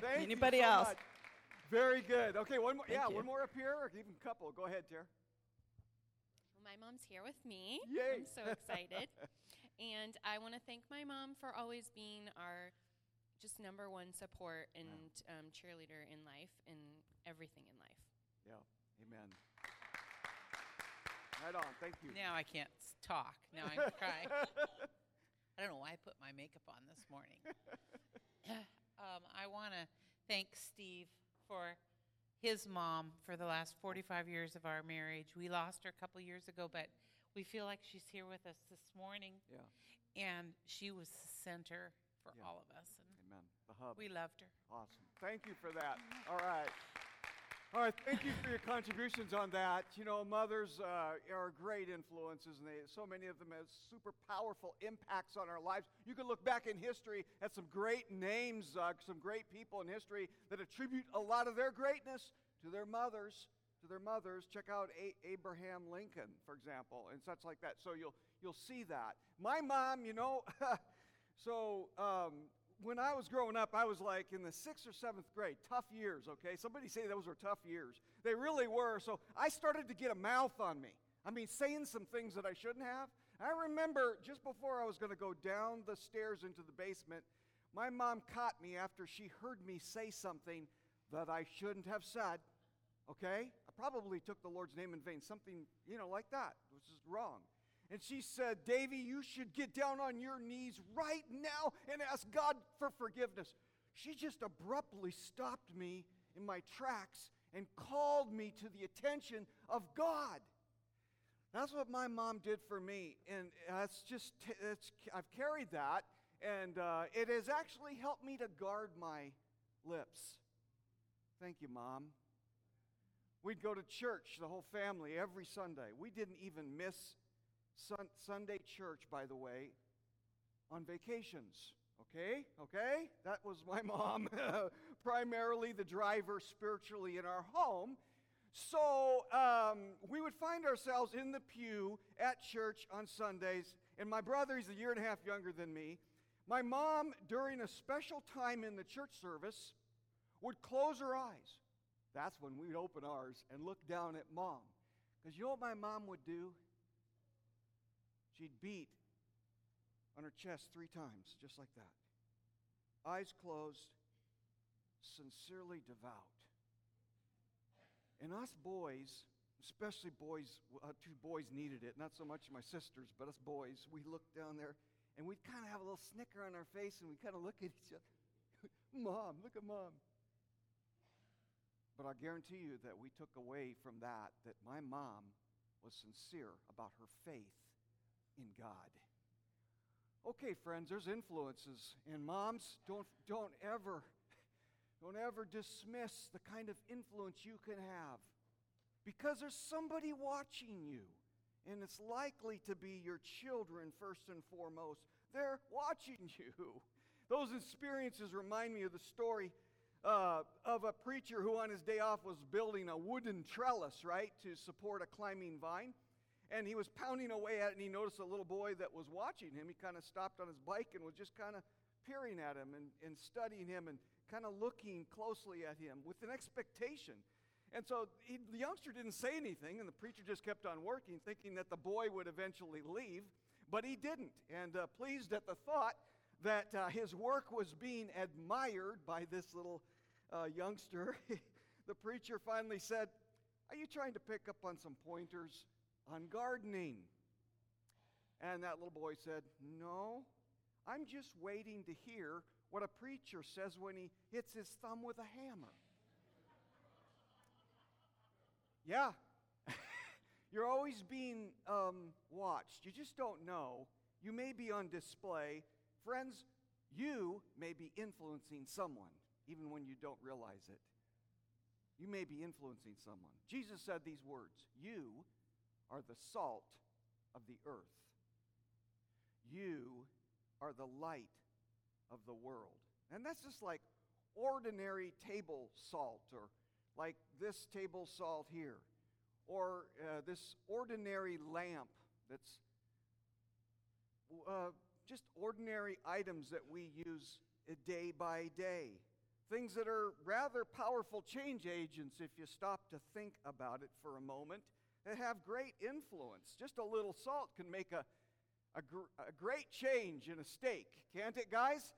Thank Anybody you so else? much. Very good. Okay, one more. Thank yeah, you. one more up here, or even a couple. Go ahead, Tara. Well, my mom's here with me. Yay. I'm so excited. and I want to thank my mom for always being our just number one support and um, cheerleader in life and everything in life. Yeah. Amen. Right on. Thank you. Now I can't talk. Now I'm crying. I don't know why I put my makeup on this morning. um, I want to thank Steve for his mom for the last 45 years of our marriage. We lost her a couple years ago, but we feel like she's here with us this morning. Yeah. And she was the center for Yeah. all of us. And Amen. The hub. we loved her. Awesome. Thank you for that. All right. All right. Thank you for your contributions on that. You know, mothers uh, are great influences, and they, so many of them have super powerful impacts on our lives. You can look back in history at some great names, uh, some great people in history that attribute a lot of their greatness to their mothers. To their mothers, check out a- Abraham Lincoln, for example, and such like that. So you'll you'll see that. My mom, you know, so um, when I was growing up, I was like in the sixth or seventh grade. Tough years, okay? Somebody say those were tough years. They really were. So I started to get a mouth on me. I mean, saying some things that I shouldn't have. I remember just before I was going to go down the stairs into the basement, my mom caught me after she heard me say something that I shouldn't have said. Okay? I probably took the Lord's name in vain, something, you know, like that, which is wrong. And she said, Davy, you should get down on your knees right now and ask God for forgiveness. She just abruptly stopped me in my tracks and called me to the attention of God. That's what my mom did for me, and that's just it's, I've carried that, and uh, it has actually helped me to guard my lips. Thank you, mom. We'd go to church, the whole family, every Sunday. We didn't even miss sun- Sunday church, by the way, on vacations. Okay? Okay? That was my mom, primarily the driver spiritually in our home. So um, we would find ourselves in the pew at church on Sundays, and my brother, he's a year and a half younger than me. My mom, during a special time in the church service, would close her eyes. That's when we'd open ours and look down at mom. Because you know what my mom would do? She'd beat on her chest three times, just like that. Eyes closed, sincerely devout. And us boys, especially boys, uh, two boys needed it, not so much my sisters, but us boys, we looked down there and we'd kind of have a little snicker on our face and we kind of look at each other. mom, look at mom. But I guarantee you that we took away from that that my mom was sincere about her faith in God. Okay, friends, there's influences, and moms, don't don't ever don't ever dismiss the kind of influence you can have. Because there's somebody watching you, and it's likely to be your children first and foremost. They're watching you. Those experiences remind me of the story uh, of a preacher who, on his day off, was building a wooden trellis, right, to support a climbing vine. And he was pounding away at it, and he noticed a little boy that was watching him. He kind of stopped on his bike and was just kind of peering at him and, and studying him and kind of looking closely at him with an expectation. And so he, the youngster didn't say anything, and the preacher just kept on working, thinking that the boy would eventually leave, but he didn't. And uh, pleased at the thought that uh, his work was being admired by this little uh, youngster, the preacher finally said, Are you trying to pick up on some pointers on gardening? And that little boy said, No, I'm just waiting to hear what a preacher says when he hits his thumb with a hammer. Yeah. You're always being um, watched. You just don't know. You may be on display. Friends, you may be influencing someone, even when you don't realize it. You may be influencing someone. Jesus said these words You are the salt of the earth, you are the light of the world. And that's just like ordinary table salt, or like this table salt here, or uh, this ordinary lamp that's uh, just ordinary items that we use day by day. Things that are rather powerful change agents if you stop to think about it for a moment, that have great influence. Just a little salt can make a, a, gr- a great change in a steak, can't it, guys?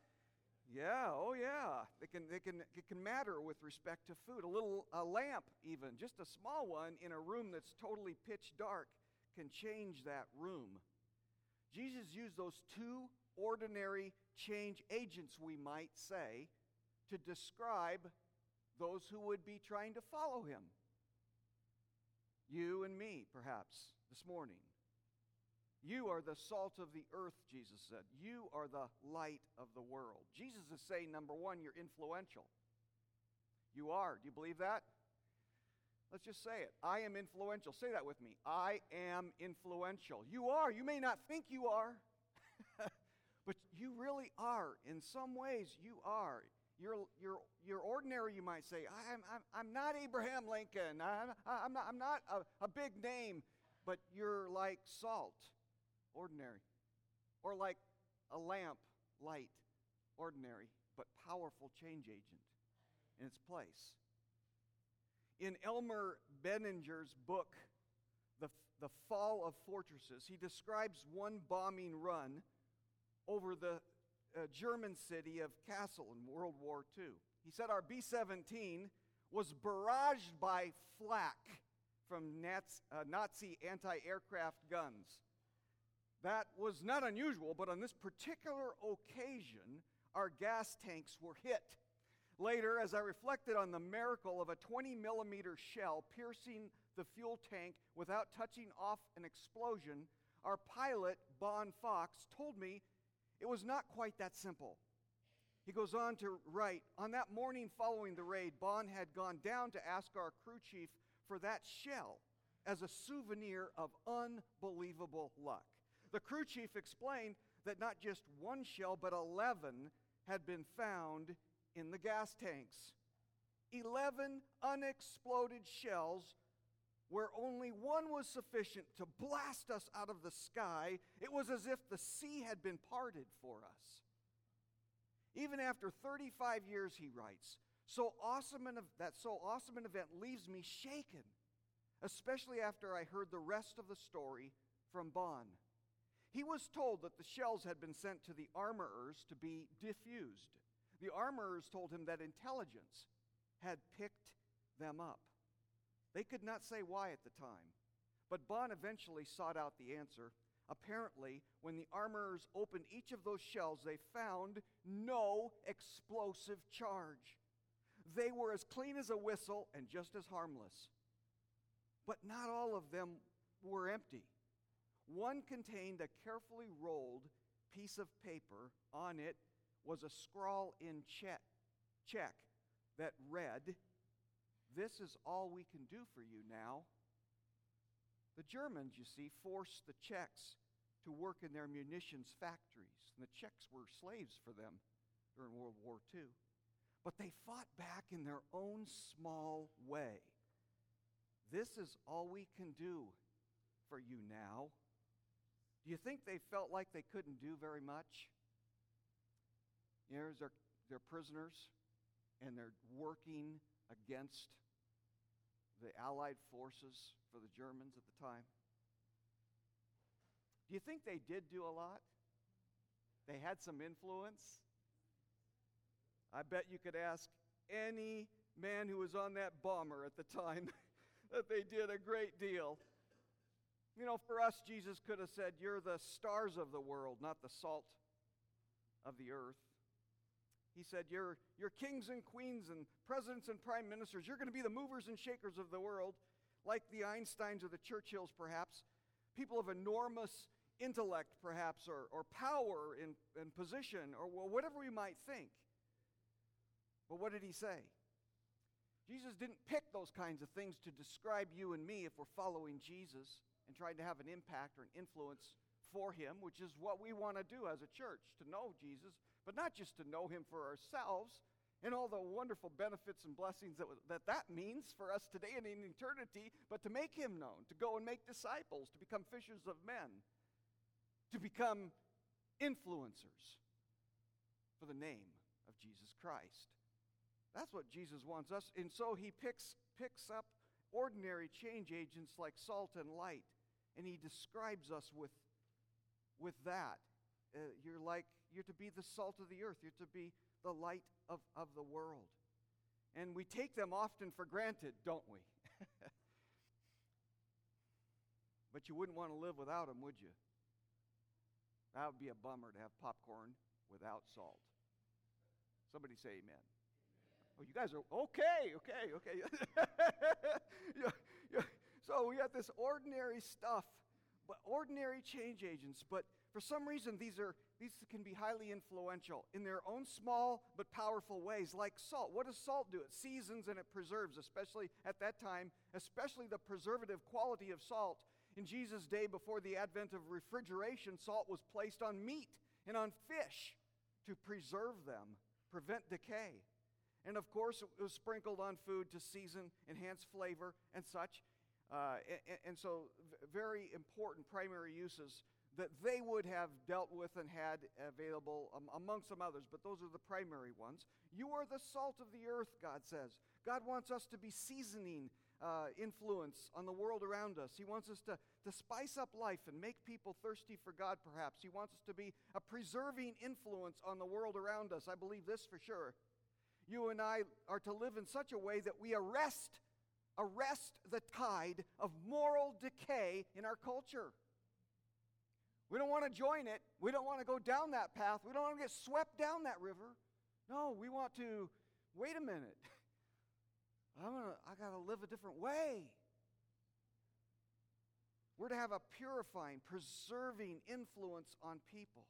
Yeah, oh yeah. They can, they can, it can matter with respect to food. A little a lamp, even, just a small one in a room that's totally pitch dark, can change that room. Jesus used those two ordinary change agents, we might say, to describe those who would be trying to follow him. You and me, perhaps, this morning. You are the salt of the earth, Jesus said. You are the light of the world. Jesus is saying, number one, you're influential. You are. Do you believe that? Let's just say it. I am influential. Say that with me. I am influential. You are. You may not think you are, but you really are. In some ways, you are. You're, you're, you're ordinary, you might say. I'm, I'm, I'm not Abraham Lincoln. I'm, I'm not, I'm not a, a big name, but you're like salt ordinary. Or like a lamp, light, ordinary, but powerful change agent in its place. In Elmer Bendiner's book, the, the Fall of Fortresses, he describes one bombing run over the German city of Kassel in World War II. He said our B 17 was barraged by flak from uh, Nazi anti aircraft guns. That was not unusual, but on this particular occasion, our gas tanks were hit. Later, as I reflected on the miracle of a 20 millimeter shell piercing the fuel tank without touching off an explosion, our pilot, Bohn Fawkes, told me it was not quite that simple. He goes on to write On that morning following the raid, Bohn had gone down to ask our crew chief for that shell as a souvenir of unbelievable luck. The crew chief explained that not just one shell, but 11 had been found in the gas tanks. 11 unexploded shells where only one was sufficient to blast us out of the sky. It was as if the sea had been parted for us. Even after 35 years, he writes, so awesome an, that so awesome an event leaves me shaken, especially after I heard the rest of the story from Bohn. He was told that the shells had been sent to the armorers to be diffused. The armorers told him that intelligence had picked them up. They could not say why at the time, but Bohn eventually sought out the answer. Apparently, when the armorers opened each of those shells, they found no explosive charge. They were as clean as a whistle and just as harmless. But not all of them were empty. One contained a carefully rolled piece of paper. On it was a scrawl in Czech, Czech that read, This is all we can do for you now. The Germans, you see, forced the Czechs to work in their munitions factories, and the Czechs were slaves for them during World War II. But they fought back in their own small way. This is all we can do for you now. Do you think they felt like they couldn't do very much? You know, they're, they're prisoners and they're working against the Allied forces for the Germans at the time. Do you think they did do a lot? They had some influence? I bet you could ask any man who was on that bomber at the time that they did a great deal. You know, for us, Jesus could have said, You're the stars of the world, not the salt of the earth. He said, You're, kings and queens and presidents and prime ministers. You're going to be the movers and shakers of the world, like the Einsteins or the Churchills, perhaps. People of enormous intellect, perhaps, or, or power in, in position, or whatever we might think. But what did he say? Jesus didn't pick those kinds of things to describe you and me if we're following Jesus and trying to have an impact or an influence for Him, which is what we want to do as a church to know Jesus, but not just to know Him for ourselves and all the wonderful benefits and blessings that that, that means for us today and in eternity, but to make Him known, to go and make disciples, to become fishers of men, to become influencers for the name of Jesus Christ. That's what Jesus wants us. And so he picks, picks up ordinary change agents like salt and light, and he describes us with, with that. Uh, you're like, you're to be the salt of the earth, you're to be the light of, of the world. And we take them often for granted, don't we? but you wouldn't want to live without them, would you? That would be a bummer to have popcorn without salt. Somebody say amen. Oh, you guys are okay, okay, okay. yeah, yeah. So we got this ordinary stuff, but ordinary change agents. But for some reason, these are these can be highly influential in their own small but powerful ways. Like salt. What does salt do? It seasons and it preserves, especially at that time, especially the preservative quality of salt. In Jesus' day, before the advent of refrigeration, salt was placed on meat and on fish to preserve them, prevent decay. And of course, it was sprinkled on food to season, enhance flavor, and such. Uh, and, and, so, very important primary uses that they would have dealt with and had available um, among some others, but those are the primary ones. You are the salt of the earth, God says. God wants us to be seasoning uh, influence on the world around us. He wants us to, to spice up life and make people thirsty for God, perhaps. He wants us to be a preserving influence on the world around us. I believe this for sure. You and I are to live in such a way that we arrest, arrest the tide of moral decay in our culture. We don't want to join it. We don't want to go down that path. We don't want to get swept down that river. No, we want to wait a minute. I'm gonna, I got to live a different way. We're to have a purifying, preserving influence on people.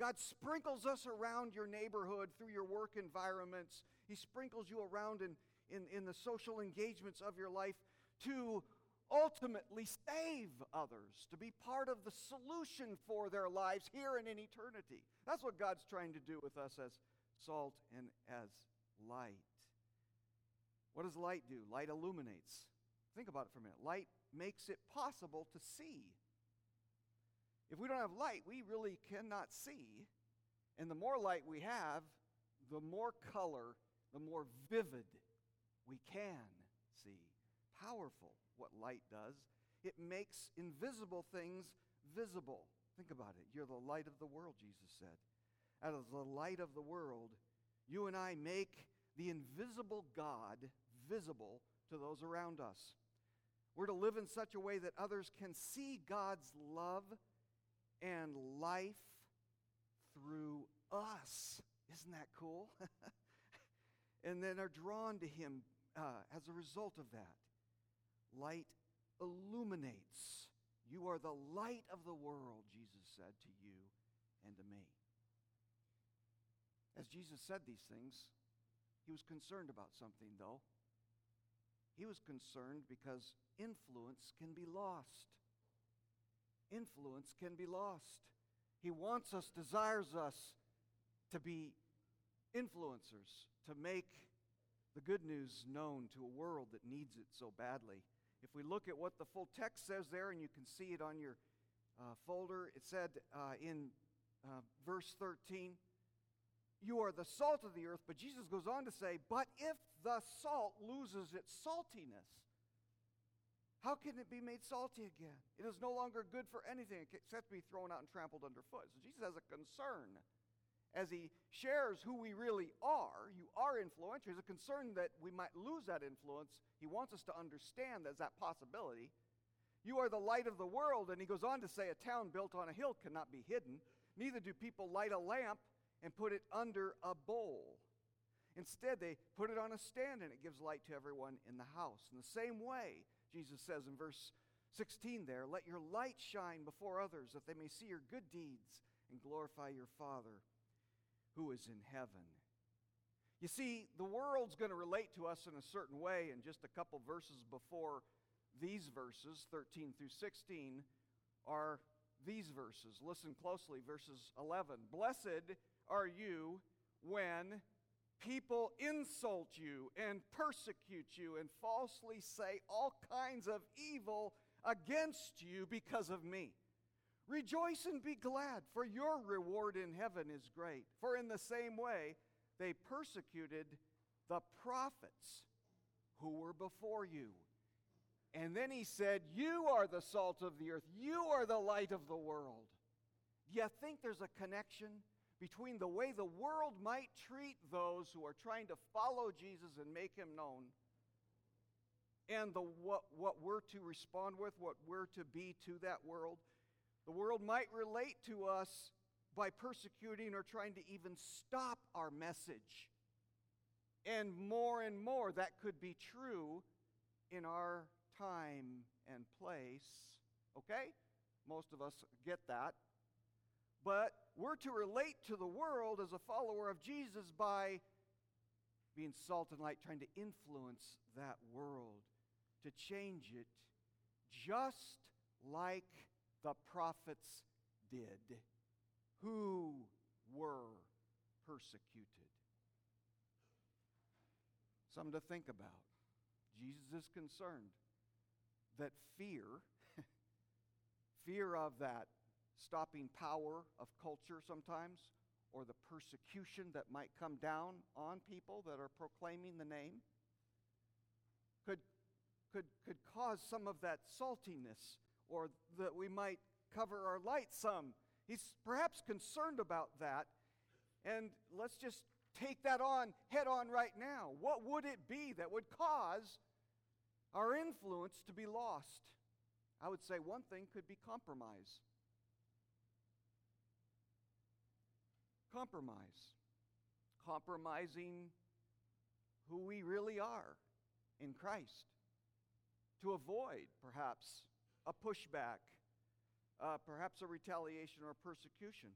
God sprinkles us around your neighborhood through your work environments. He sprinkles you around in, in, in the social engagements of your life to ultimately save others, to be part of the solution for their lives here and in eternity. That's what God's trying to do with us as salt and as light. What does light do? Light illuminates. Think about it for a minute. Light makes it possible to see. If we don't have light, we really cannot see. And the more light we have, the more color, the more vivid we can see. Powerful what light does. It makes invisible things visible. Think about it. You're the light of the world, Jesus said. Out of the light of the world, you and I make the invisible God visible to those around us. We're to live in such a way that others can see God's love and life through us. Isn't that cool? and then are drawn to Him uh, as a result of that. Light illuminates. You are the light of the world, Jesus said to you and to me. As Jesus said these things, he was concerned about something, though. He was concerned because influence can be lost. Influence can be lost. He wants us, desires us to be influencers, to make the good news known to a world that needs it so badly. If we look at what the full text says there, and you can see it on your uh, folder, it said uh, in uh, verse 13, You are the salt of the earth. But Jesus goes on to say, But if the salt loses its saltiness, how can it be made salty again? It is no longer good for anything except to be thrown out and trampled underfoot. So Jesus has a concern as he shares who we really are. You are influential. He's a concern that we might lose that influence. He wants us to understand there's that possibility. You are the light of the world. And he goes on to say, A town built on a hill cannot be hidden. Neither do people light a lamp and put it under a bowl. Instead, they put it on a stand and it gives light to everyone in the house. In the same way, Jesus says in verse 16 there, let your light shine before others that they may see your good deeds and glorify your Father who is in heaven. You see, the world's going to relate to us in a certain way, and just a couple verses before these verses, 13 through 16, are these verses. Listen closely, verses 11. Blessed are you when people insult you and persecute you and falsely say all kinds of evil against you because of me. Rejoice and be glad, for your reward in heaven is great. For in the same way they persecuted the prophets who were before you. And then he said, You are the salt of the earth, you are the light of the world. Do you think there's a connection between the way the world might treat those who are trying to follow Jesus and make him known and the what, what we're to respond with, what we're to be to that world? The world might relate to us by persecuting or trying to even stop our message. And more and more, that could be true in our time and place. Okay? Most of us get that. But we're to relate to the world as a follower of Jesus by being salt and light, trying to influence that world, to change it just like the prophets did who were persecuted. Something to think about. Jesus is concerned that fear, fear of that stopping power of culture sometimes, or the persecution that might come down on people that are proclaiming the name, could, could, could cause some of that saltiness, or that we might cover our light some. He's perhaps concerned about that. And let's just take that on head on right now. What would it be that would cause our influence to be lost? I would say one thing could be compromise. Compromise. Compromising who we really are in Christ. To avoid, perhaps, a pushback, uh, perhaps a retaliation or a persecution.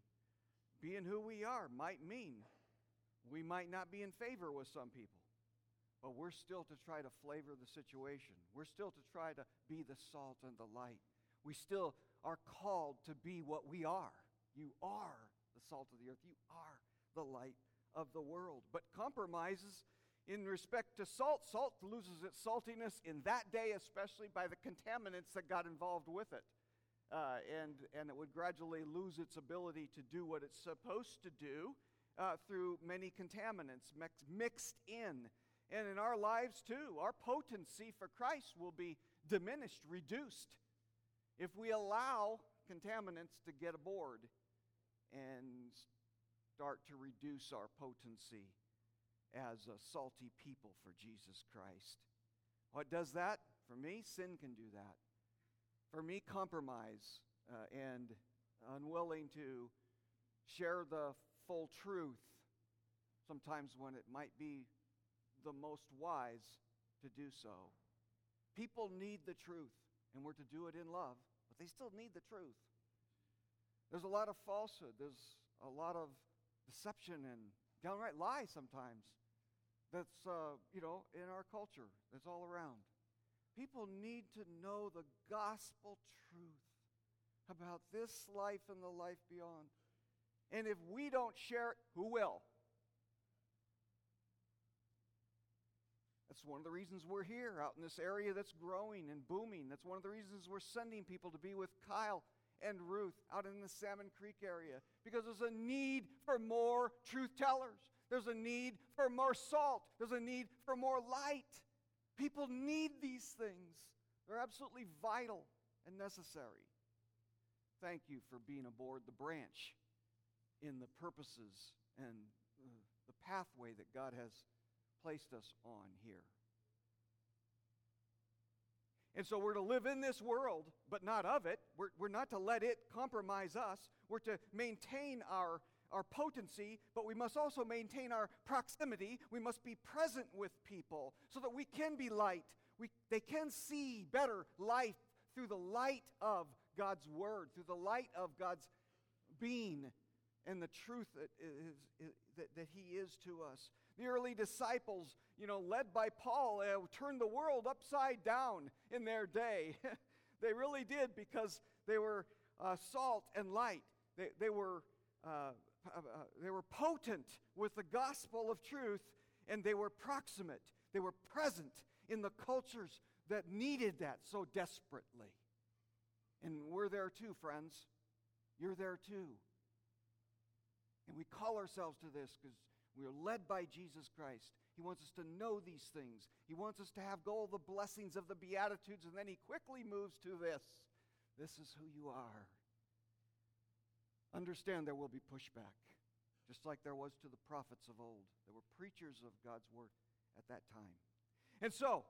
Being who we are might mean we might not be in favor with some people, but we're still to try to flavor the situation. We're still to try to be the salt and the light. We still are called to be what we are. You are the salt of the earth, you are the light of the world. But compromises in respect to salt, salt loses its saltiness in that day, especially by the contaminants that got involved with it. Uh, and, and it would gradually lose its ability to do what it's supposed to do uh, through many contaminants mix, mixed in. And in our lives too, our potency for Christ will be diminished, reduced, if we allow contaminants to get aboard and start to reduce our potency as a salty people for Jesus Christ. What does that? For me, sin can do that. For me, compromise uh, and unwilling to share the full truth, sometimes when it might be the most wise to do so. People need the truth, and we're to do it in love, but they still need the truth. There's a lot of falsehood, there's a lot of deception and downright lie sometimes that's, uh, you know, in our culture, that's all around. People need to know the gospel truth about this life and the life beyond. And if we don't share it, who will? That's one of the reasons we're here out in this area that's growing and booming. That's one of the reasons we're sending people to be with Kyle and Ruth out in the Salmon Creek area because there's a need for more truth tellers. There's a need for more salt. There's a need for more light. People need these things, they're absolutely vital and necessary. Thank you for being aboard the branch in the purposes and uh, the pathway that God has placed us on here. And so we're to live in this world, but not of it. We're, we're not to let it compromise us. We're to maintain our, our potency, but we must also maintain our proximity. We must be present with people so that we can be light. We, they can see better life through the light of God's Word, through the light of God's being and the truth that, is, that, that he is to us. The early disciples, you know, led by Paul, uh, turned the world upside down in their day. they really did because they were uh, salt and light. They, they, were, uh, uh, they were potent with the gospel of truth, and they were proximate. They were present in the cultures that needed that so desperately. And we're there too, friends. You're there too. And we call ourselves to this because We are led by Jesus Christ. He wants us to know these things. He wants us to have all the blessings of the Beatitudes, and then he quickly moves to this. This is who you are. Understand there will be pushback, just like there was to the prophets of old. There were preachers of God's word at that time. And so,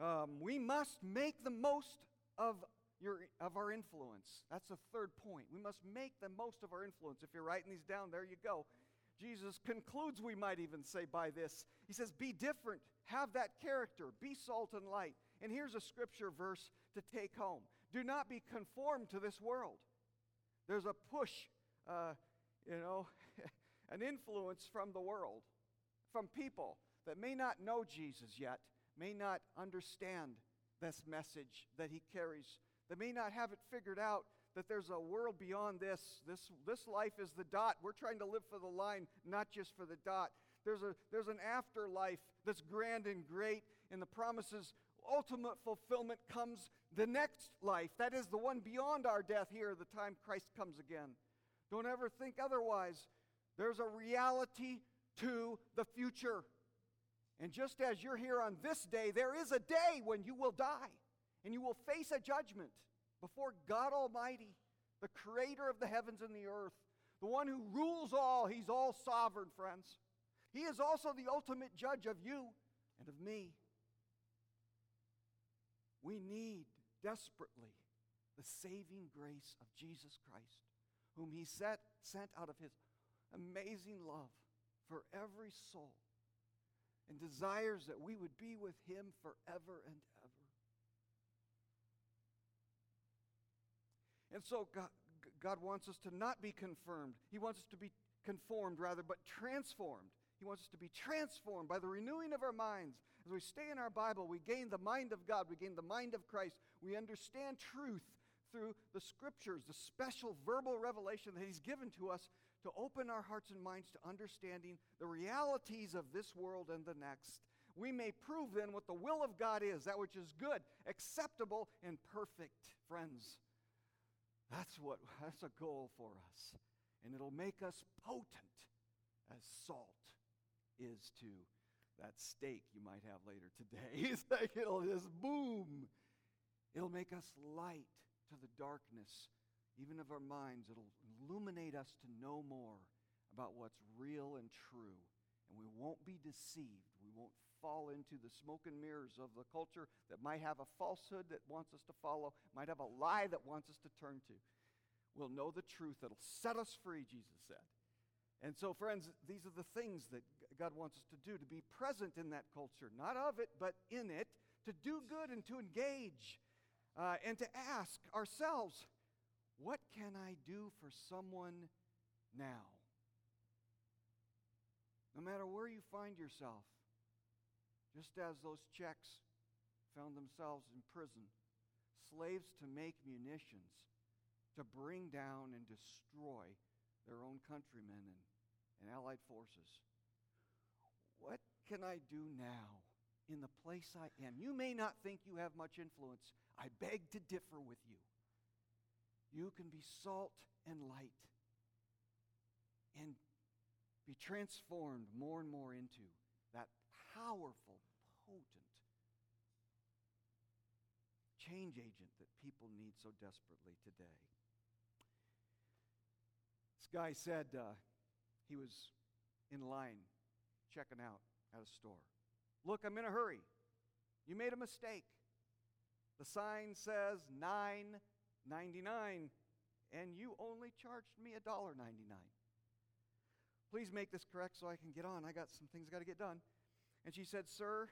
um, we must make the most of, your, of our influence. That's the third point. We must make the most of our influence. If you're writing these down, there you go. Jesus concludes, we might even say, by this. He says, Be different, have that character, be salt and light. And here's a scripture verse to take home Do not be conformed to this world. There's a push, uh, you know, an influence from the world, from people that may not know Jesus yet, may not understand this message that he carries, that may not have it figured out that there's a world beyond this. This, this life is the dot. We're trying to live for the line, not just for the dot. There's, a, there's an afterlife that's grand and great, and the promises ultimate fulfillment comes the next life. That is the one beyond our death here, the time Christ comes again. Don't ever think otherwise. There's a reality to the future. And just as you're here on this day, there is a day when you will die and you will face a judgment before God Almighty, the creator of the heavens and the earth, the one who rules all. He's all sovereign, friends. He is also the ultimate judge of you and of me. We need desperately the saving grace of Jesus Christ, whom He set, sent out of His amazing love for every soul and desires that we would be with Him forever and ever. And so God, God wants us to not be confirmed. He wants us to be conformed, rather, but transformed. He wants us to be transformed by the renewing of our minds. As we stay in our Bible, we gain the mind of God, we gain the mind of Christ. We understand truth through the scriptures, the special verbal revelation that He's given to us to open our hearts and minds to understanding the realities of this world and the next. We may prove then what the will of God is, that which is good, acceptable, and perfect, friends. That's what that's a goal for us. And it'll make us potent as salt is to that steak you might have later today. It'll just boom. It'll make us light to the darkness, even of our minds. It'll illuminate us to know more about what's real and true. And we won't be deceived. We won't fall into the smoke and mirrors of the culture that might have a falsehood that wants us to follow, might have a lie that wants us to turn to. We'll know the truth that'll set us free, Jesus said. And so, friends, these are the things that God wants us to do to be present in that culture, not of it, but in it, to do good and to engage, uh, and to ask ourselves, what can I do for someone now? No matter where you find yourself, just as those Czechs found themselves in prison, slaves to make munitions, to bring down and destroy their own countrymen and, and allied forces. What can I do now in the place I am? You may not think you have much influence. I beg to differ with you. You can be salt and light and be transformed more and more into that powerful, potent change agent that people need so desperately today. This guy said uh, he was in line checking out at a store. Look, I'm in a hurry. You made a mistake. The sign says $9.99, and you only charged me $1.99. Please make this correct so I can get on. I got some things I got to get done. And she said, Sir,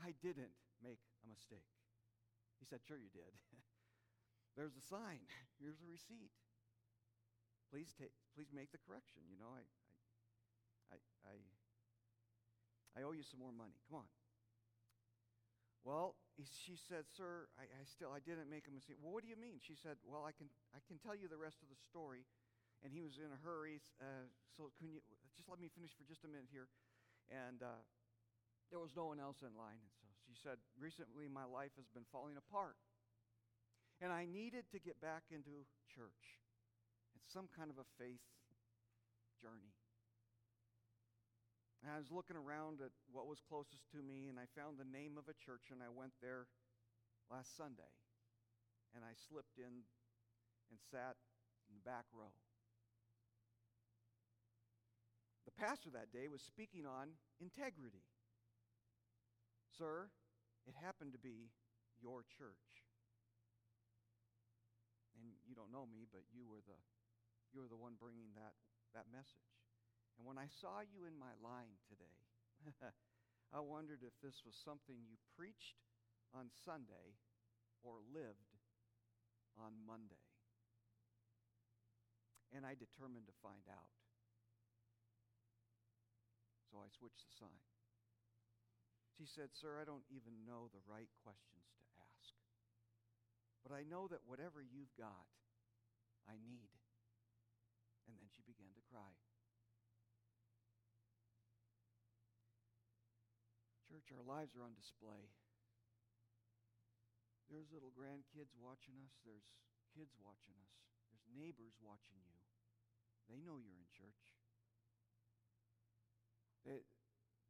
I didn't make a mistake. He said, Sure, you did. There's a sign. Here's a receipt. Please take, please make the correction. You know, I, I, I, I, owe you some more money. Come on. Well, he, she said, Sir, I, I still, I didn't make a mistake. Well, what do you mean? She said, Well, I can, I can tell you the rest of the story. And he was in a hurry, uh, so can you, just let me finish for just a minute here. And uh, there was no one else in line. And so she said, Recently my life has been falling apart. And I needed to get back into church. It's some kind of a faith journey. And I was looking around at what was closest to me, and I found the name of a church, and I went there last Sunday. And I slipped in and sat in the back row. The pastor that day was speaking on integrity. Sir, it happened to be your church. And you don't know me, but you were the, you were the one bringing that, that message. And when I saw you in my line today, I wondered if this was something you preached on Sunday or lived on Monday. And I determined to find out. So I switched the sign. She said, Sir, I don't even know the right questions to ask. But I know that whatever you've got, I need. And then she began to cry. Church, our lives are on display. There's little grandkids watching us. There's kids watching us. There's neighbors watching you. They know you're in church. They,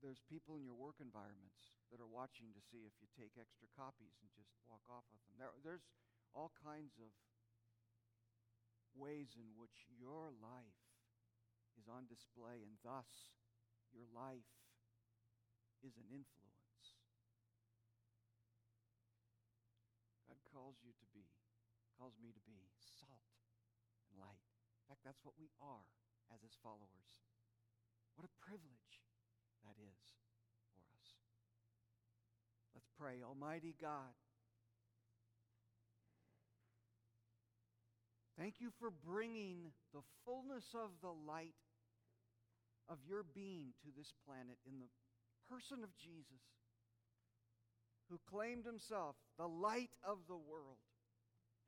there's people in your work environments that are watching to see if you take extra copies and just walk off with them. There, there's all kinds of ways in which your life is on display, and thus your life is an influence. God calls you to be, calls me to be salt and light. In fact, that's what we are as his followers. What a privilege that is for us. Let's pray. Almighty God, thank you for bringing the fullness of the light of your being to this planet in the person of Jesus, who claimed himself the light of the world.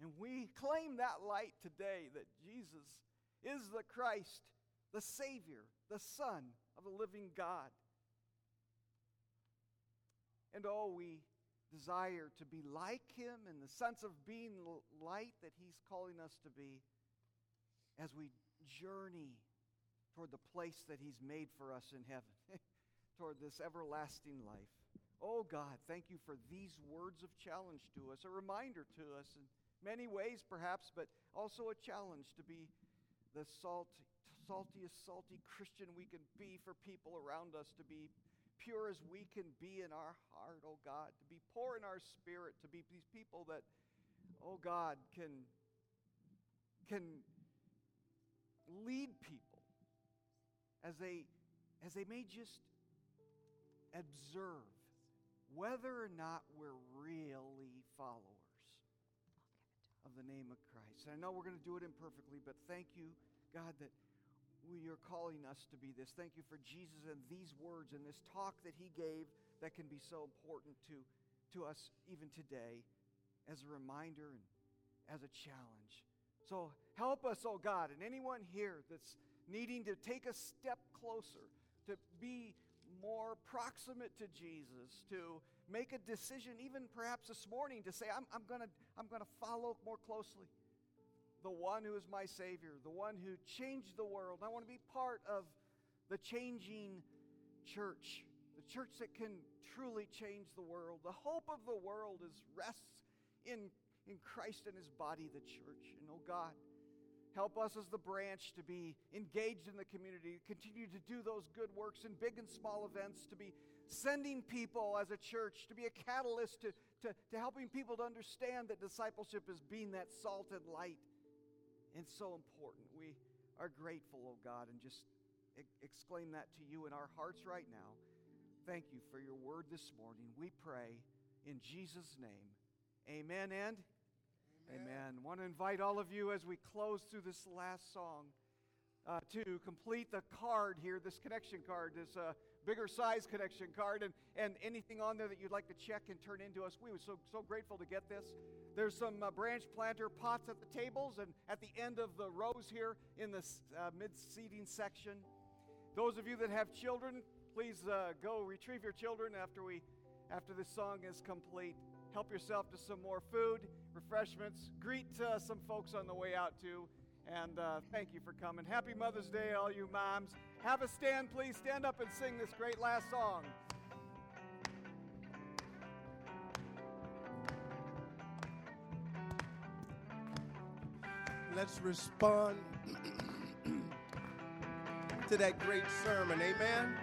And we claim that light today that Jesus is the Christ, the Savior, the Son of the living God. And oh, we desire to be like him in the sense of being light that he's calling us to be as we journey toward the place that he's made for us in heaven. toward this everlasting life. Oh God, thank you for these words of challenge to us, a reminder to us in many ways perhaps, but also a challenge to be the salty, saltiest, salty Christian we can be for people around us, to be pure as we can be in our heart, oh God, to be poor in our spirit, to be these people that, oh God, can, can lead people as they, as they may just observe whether or not we're really followers of the name of Christ. And I know we're going to do it imperfectly, but thank you, God, that are calling us to be this. Thank you for Jesus and these words and this talk that he gave that can be so important to, to us even today as a reminder and as a challenge. So help us, oh God, and anyone here that's needing to take a step closer to be more proximate to Jesus, to make a decision, even perhaps this morning, to say, I'm, I'm going I'm to follow more closely the one who is my Savior, the one who changed the world. I want to be part of the changing church, the church that can truly change the world. The hope of the world is rests in, in Christ and his body, the church. And oh God, Help us as the branch to be engaged in the community, to continue to do those good works in big and small events, to be sending people as a church, to be a catalyst to, to, to helping people to understand that discipleship is being that salt and light. And so important. We are grateful, oh God, and just exclaim that to you in our hearts right now. Thank you for your word this morning. We pray in Jesus' name. Amen and Amen. I want to invite all of you as we close through this last song uh, to complete the card here, this connection card, this uh, bigger size connection card, and, and anything on there that you'd like to check and turn into us. We were so, so grateful to get this. There's some uh, branch planter pots at the tables and at the end of the rows here in the uh, mid seating section. Those of you that have children, please uh, go retrieve your children after, we, after this song is complete. Help yourself to some more food refreshments. Greet uh, some folks on the way out, too. And uh, thank you for coming. Happy Mother's Day, all you moms. Have a stand, please. Stand up and sing this great last song. Let's respond to that great sermon. Amen.